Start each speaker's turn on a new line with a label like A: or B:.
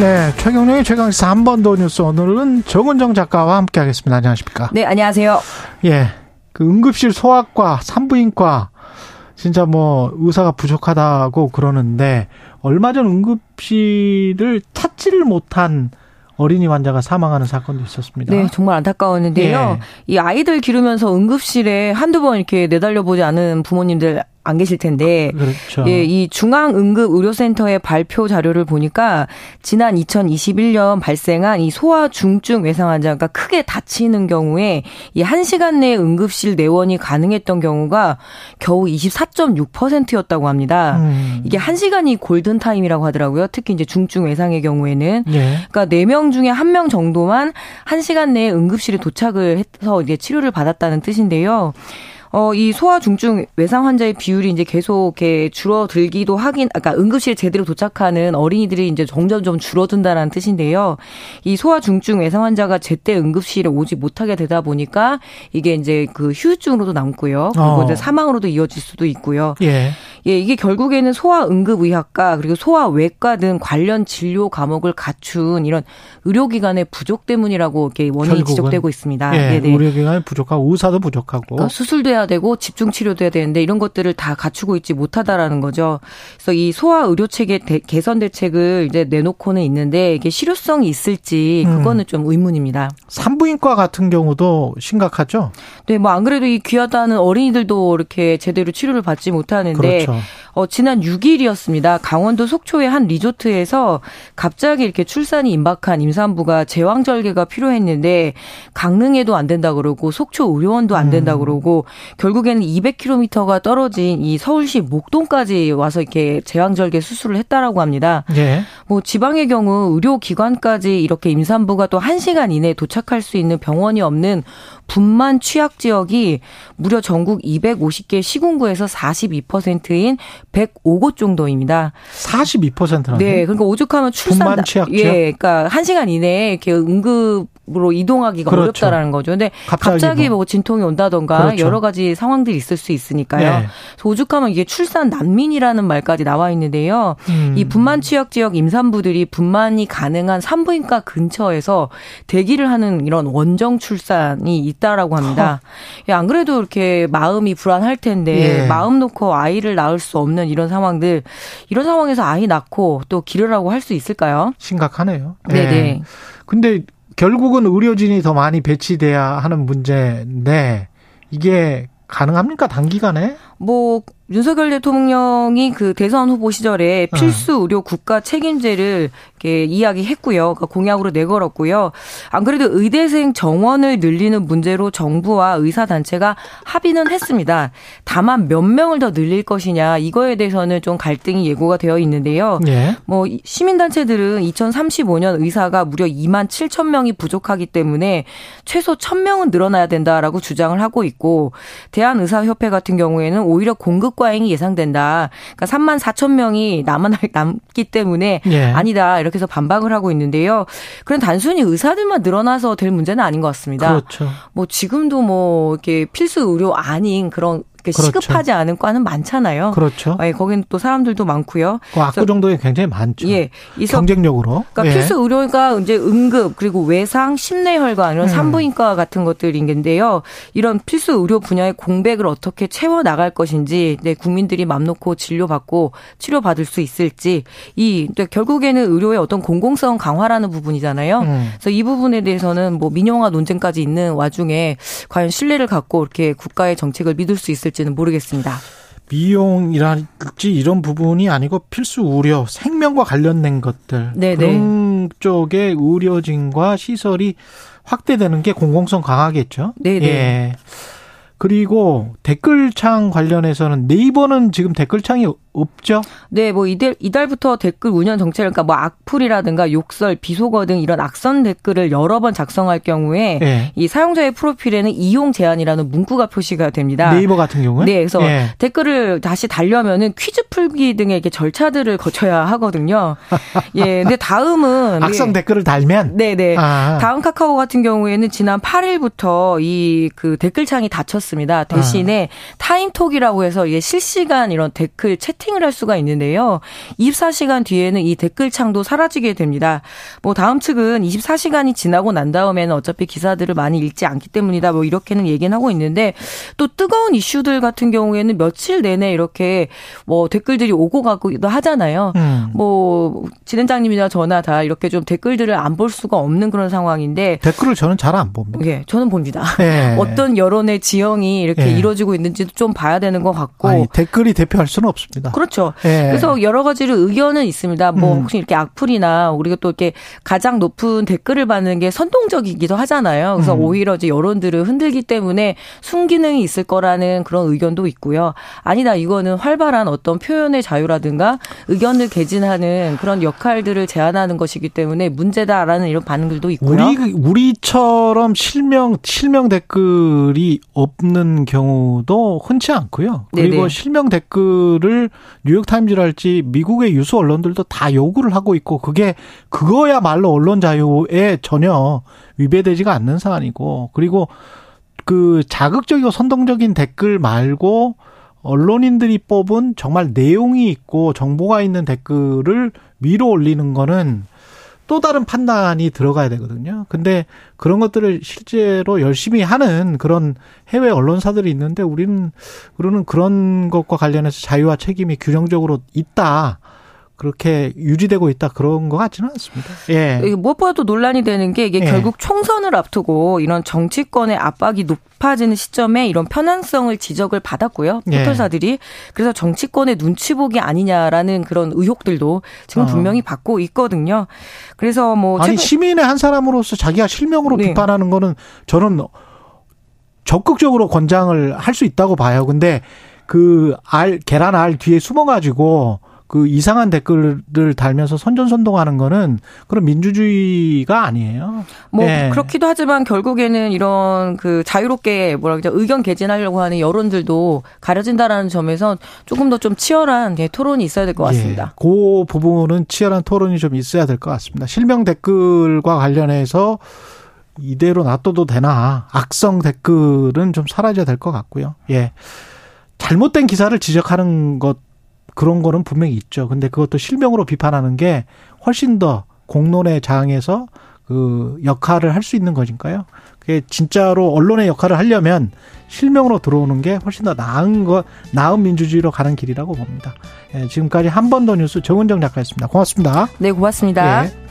A: 네, 최경영의 최강시사 한 번 더 뉴스 오늘은 정은정 작가와 함께하겠습니다. 안녕하십니까?
B: 네, 안녕하세요.
A: 예, 그 응급실 소아과, 산부인과 진짜 뭐 의사가 부족하다고 그러는데 얼마 전 응급실을 찾지를 못한 어린이 환자가 사망하는 사건도 있었습니다.
B: 네, 정말 안타까웠는데요. 예. 이 아이들 기르면서 응급실에 한두 번 이렇게 내달려 보지 않은 부모님들 안 계실 텐데 그렇죠. 예, 이 중앙 응급 의료센터의 발표 자료를 보니까 지난 2021년 발생한 이 소아 중증 외상 환자가 크게 다치는 경우에 이 1시간 내에 응급실 내원이 가능했던 경우가 겨우 24.6%였다고 합니다. 음. 이게 1시간이 골든 타임이라고 하더라고요. 특히 이제 중증 외상의 경우에는 예. 그러니까 4명 중에 1명 정도만 1시간 내에 응급실에 도착을 해서 이제 치료를 받았다는 뜻인데요. 어, 이 소아 중증 외상 환자의 비율이 이제 계속 이렇게 줄어들기도 하긴, 아까 응급실에 제대로 도착하는 어린이들이 이제 점점 좀 줄어든다는 뜻인데요. 이 소아 중증 외상 환자가 제때 응급실에 오지 못하게 되다 보니까 이게 이제 그 휴유증으로도 남고요. 그리고 어. 이제 사망으로도 이어질 수도 있고요. 예. 예, 이게 결국에는 소아 응급의학과 그리고 소아 외과 등 관련 진료 과목을 갖춘 이런 의료기관의 부족 때문이라고 이렇게 원인이 지적되고 있습니다.
A: 예, 네네. 의료기관이 부족하고 의사도 부족하고
B: 그러니까 수술도 해야 되고 집중 치료도 해야 되는데 이런 것들을 다 갖추고 있지 못하다라는 거죠. 그래서 이 소아 의료 체계 개선 대책을 이제 내놓고는 있는데 이게 실효성이 있을지 음. 그거는 음. 좀 의문입니다.
A: 산부인과 같은 경우도 심각하죠?
B: 네, 뭐 안 그래도 이 귀하다는 어린이들도 이렇게 제대로 치료를 받지 못하는데 그렇죠. 어, 지난 6일이었습니다. 강원도 속초의 한 리조트에서 갑자기 이렇게 출산이 임박한 임산부가 제왕절개가 필요했는데 강릉에도 안 된다 그러고 속초 의료원도 안 된다 음. 그러고 결국에는 200km가 떨어진 이 서울시 목동까지 와서 이렇게 제왕절개 수술을 했다라고 합니다. 예. 뭐 지방의 경우 의료기관까지 이렇게 임산부가 또 1시간 이내에 도착할 수 있는 병원이 없는 분만 취약 지역이 무려 전국 250개 시군구에서 42%인 105곳 정도입니다.
A: 42%라요?
B: 네, 그러니까 오죽하면 출산
A: 분만 취약
B: 지역? 예, 그러니까 1시간 이내에 이렇게 응급 으 로 이동하기가 그렇죠. 어렵다라는 거죠. 근데 갑자기, 갑자기 뭐. 뭐. 진통이 온다던가 그렇죠. 여러 가지 상황들이 있을 수 있으니까요. 네. 오죽하면 이게 출산 난민이라는 말까지 나와 있는데요. 음. 이 분만 취약 지역 임산부들이 분만이 가능한 산부인과 근처에서 대기를 하는 이런 원정 출산이 있다라고 합니다. 예, 안 그래도 이렇게 마음이 불안할 텐데 예. 마음 놓고 아이를 낳을 수 없는 이런 상황들 이런 상황에서 아이 낳고 또 기르라고 할 수 있을까요?
A: 심각하네요. 네네. 예. 근데 결국은 의료진이 더 많이 배치돼야 하는 문제인데 이게 가능합니까 단기간에?
B: 뭐 윤석열 대통령이 그 대선 후보 시절에 필수 어. 의료 국가 책임제를 이렇게 이야기했고요. 그러니까 공약으로 내걸었고요. 안 그래도 의대생 정원을 늘리는 문제로 정부와 의사 단체가 합의는 했습니다. 다만 몇 명을 더 늘릴 것이냐 이거에 대해서는 좀 갈등이 예고가 되어 있는데요. 예. 뭐 시민 단체들은 2035년 의사가 무려 2만 7천 명이 부족하기 때문에 최소 1,000명은 늘어나야 된다라고 주장을 하고 있고 대한의사협회 같은 경우에는 오히려 공급 과잉이 예상된다. 그러니까 3만 4천 명이 남아 남기 때문에 예. 아니다 이렇게 해서 반박을 하고 있는데요. 그런 단순히 의사들만 늘어나서 될 문제는 아닌 것 같습니다.
A: 그렇죠.
B: 뭐 지금도 뭐 이렇게 필수 의료 아닌 그런 그렇죠. 시급하지 않은 과는 많잖아요.
A: 그렇죠.
B: 예, 거기는 또 사람들도 많고요.
A: 그 악구 정도에 굉장히 많죠. 예, 경쟁력으로.
B: 그러니까 예. 필수 의료가 이제 응급 그리고 외상, 심내혈관 이런 음. 산부인과 같은 것들인데요. 이런 필수 의료 분야의 공백을 어떻게 채워 나갈 것인지, 네, 국민들이 맘 놓고 진료받고 치료받을 수 있을지 이 결국에는 의료의 어떤 공공성 강화라는 부분이잖아요. 음. 그래서 이 부분에 대해서는 뭐 민영화 논쟁까지 있는 와중에 과연 신뢰를 갖고 이렇게 국가의 정책을 믿을 수 있을지 있을지는 모르겠습니다.
A: 미용이랄지 이런 부분이 아니고 필수 의료, 생명과 관련된 것들 네네. 그런 쪽에 의료진과 시설이 확대되는 게 공공성 강하겠죠.
B: 네, 네. 예.
A: 그리고 댓글창 관련해서는 네이버는 지금 댓글창이 없죠?
B: 네, 뭐 이달 이달부터 댓글 운영 정책을 그러니까 뭐 악플이라든가 욕설, 비속어 등 이런 악성 댓글을 여러 번 작성할 경우에 네. 이 사용자의 프로필에는 이용 제한이라는 문구가 표시가 됩니다.
A: 네이버 같은 경우에?
B: 네, 그래서 네. 댓글을 다시 달려면은 퀴즈 풀기 등의 이렇게 절차들을 거쳐야 하거든요. 예, 근데 다음은
A: 악성 예. 댓글을 달면
B: 네, 네. 아. 다음 카카오 같은 경우에는 지난 8일부터 이 그 댓글창이 닫혔습니다. 대신에 아. 타임톡이라고 해서 이게 실시간 이런 댓글 채팅 채팅을 할 수가 있는데요. 24시간 뒤에는 이 댓글창도 사라지게 됩니다. 뭐 다음 측은 24시간이 지나고 난 다음에는 어차피 기사들을 많이 읽지 않기 때문이다. 뭐 이렇게는 얘기는 하고 있는데 또 뜨거운 이슈들 같은 경우에는 며칠 내내 이렇게 뭐 댓글들이 오고 가고도 하잖아요. 음. 뭐 진행장님이나 저나 다 이렇게 좀 댓글들을 안 볼 수가 없는 그런 상황인데
A: 댓글을 저는 잘 안 봅니다.
B: 예, 저는 봅니다. 네. 어떤 여론의 지형이 이렇게 네. 이루어지고 있는지도 좀 봐야 되는 것 같고
A: 아니, 댓글이 대표할 수는 없습니다.
B: 그렇죠. 예. 그래서 여러 가지로 의견은 있습니다. 뭐 음. 혹시 이렇게 악플이나 우리가 또 이렇게 가장 높은 댓글을 받는 게 선동적이기도 하잖아요. 그래서 음. 오히려 이제 여론들을 흔들기 때문에 순기능이 있을 거라는 그런 의견도 있고요. 아니다 이거는 활발한 어떤 표현의 자유라든가 의견을 개진하는 그런 역할들을 제한하는 것이기 때문에 문제다라는 이런 반응들도 있고요.
A: 우리 우리처럼 실명 실명 댓글이 없는 경우도 흔치 않고요. 그리고 네네. 실명 댓글을 뉴욕타임즈랄지 미국의 유수 언론들도 다 요구를 하고 있고 그게 그거야말로 언론 자유에 전혀 위배되지가 않는 사안이고 그리고 그 자극적이고 선동적인 댓글 말고 언론인들이 뽑은 정말 내용이 있고 정보가 있는 댓글을 위로 올리는 거는 또 다른 판단이 들어가야 되거든요. 근데 그런 것들을 실제로 열심히 하는 그런 해외 언론사들이 있는데 우리는 그러는 그런 것과 관련해서 자유와 책임이 규정적으로 있다. 그렇게 유지되고 있다 그런 것 같지는 않습니다. 예.
B: 무엇보다도 논란이 되는 게 이게 예. 결국 총선을 앞두고 이런 정치권의 압박이 높아지는 시점에 이런 편향성을 지적을 받았고요. 예. 포털사들이 예. 그래서 정치권의 눈치 보기 아니냐라는 그런 의혹들도 지금 어. 분명히 받고 있거든요. 그래서 뭐
A: 아니 시민의 한 사람으로서 자기가 실명으로 네. 비판하는 거는 저는 적극적으로 권장을 할 수 있다고 봐요. 근데 그 알 계란 알 뒤에 숨어 가지고 그 이상한 댓글을 달면서 선전선동하는 거는 그런 민주주의가 아니에요.
B: 뭐 네. 그렇기도 하지만 결국에는 이런 그 자유롭게 뭐라 그러죠 의견 개진하려고 하는 여론들도 가려진다라는 점에서 조금 더 좀 치열한 예, 토론이 있어야 될 것 같습니다. 예.
A: 그 부분은 치열한 토론이 좀 있어야 될 것 같습니다. 실명 댓글과 관련해서 이대로 놔둬도 되나 악성 댓글은 좀 사라져야 될 것 같고요. 예. 잘못된 기사를 지적하는 것 그런 거는 분명히 있죠. 근데 그것도 실명으로 비판하는 게 훨씬 더 공론의 장에서 그 역할을 할 수 있는 거니까요. 그게 진짜로 언론의 역할을 하려면 실명으로 들어오는 게 훨씬 더 나은 거, 나은 민주주의로 가는 길이라고 봅니다. 예, 지금까지 한 번 더 뉴스 정은정 작가였습니다. 고맙습니다.
B: 네, 고맙습니다. 예.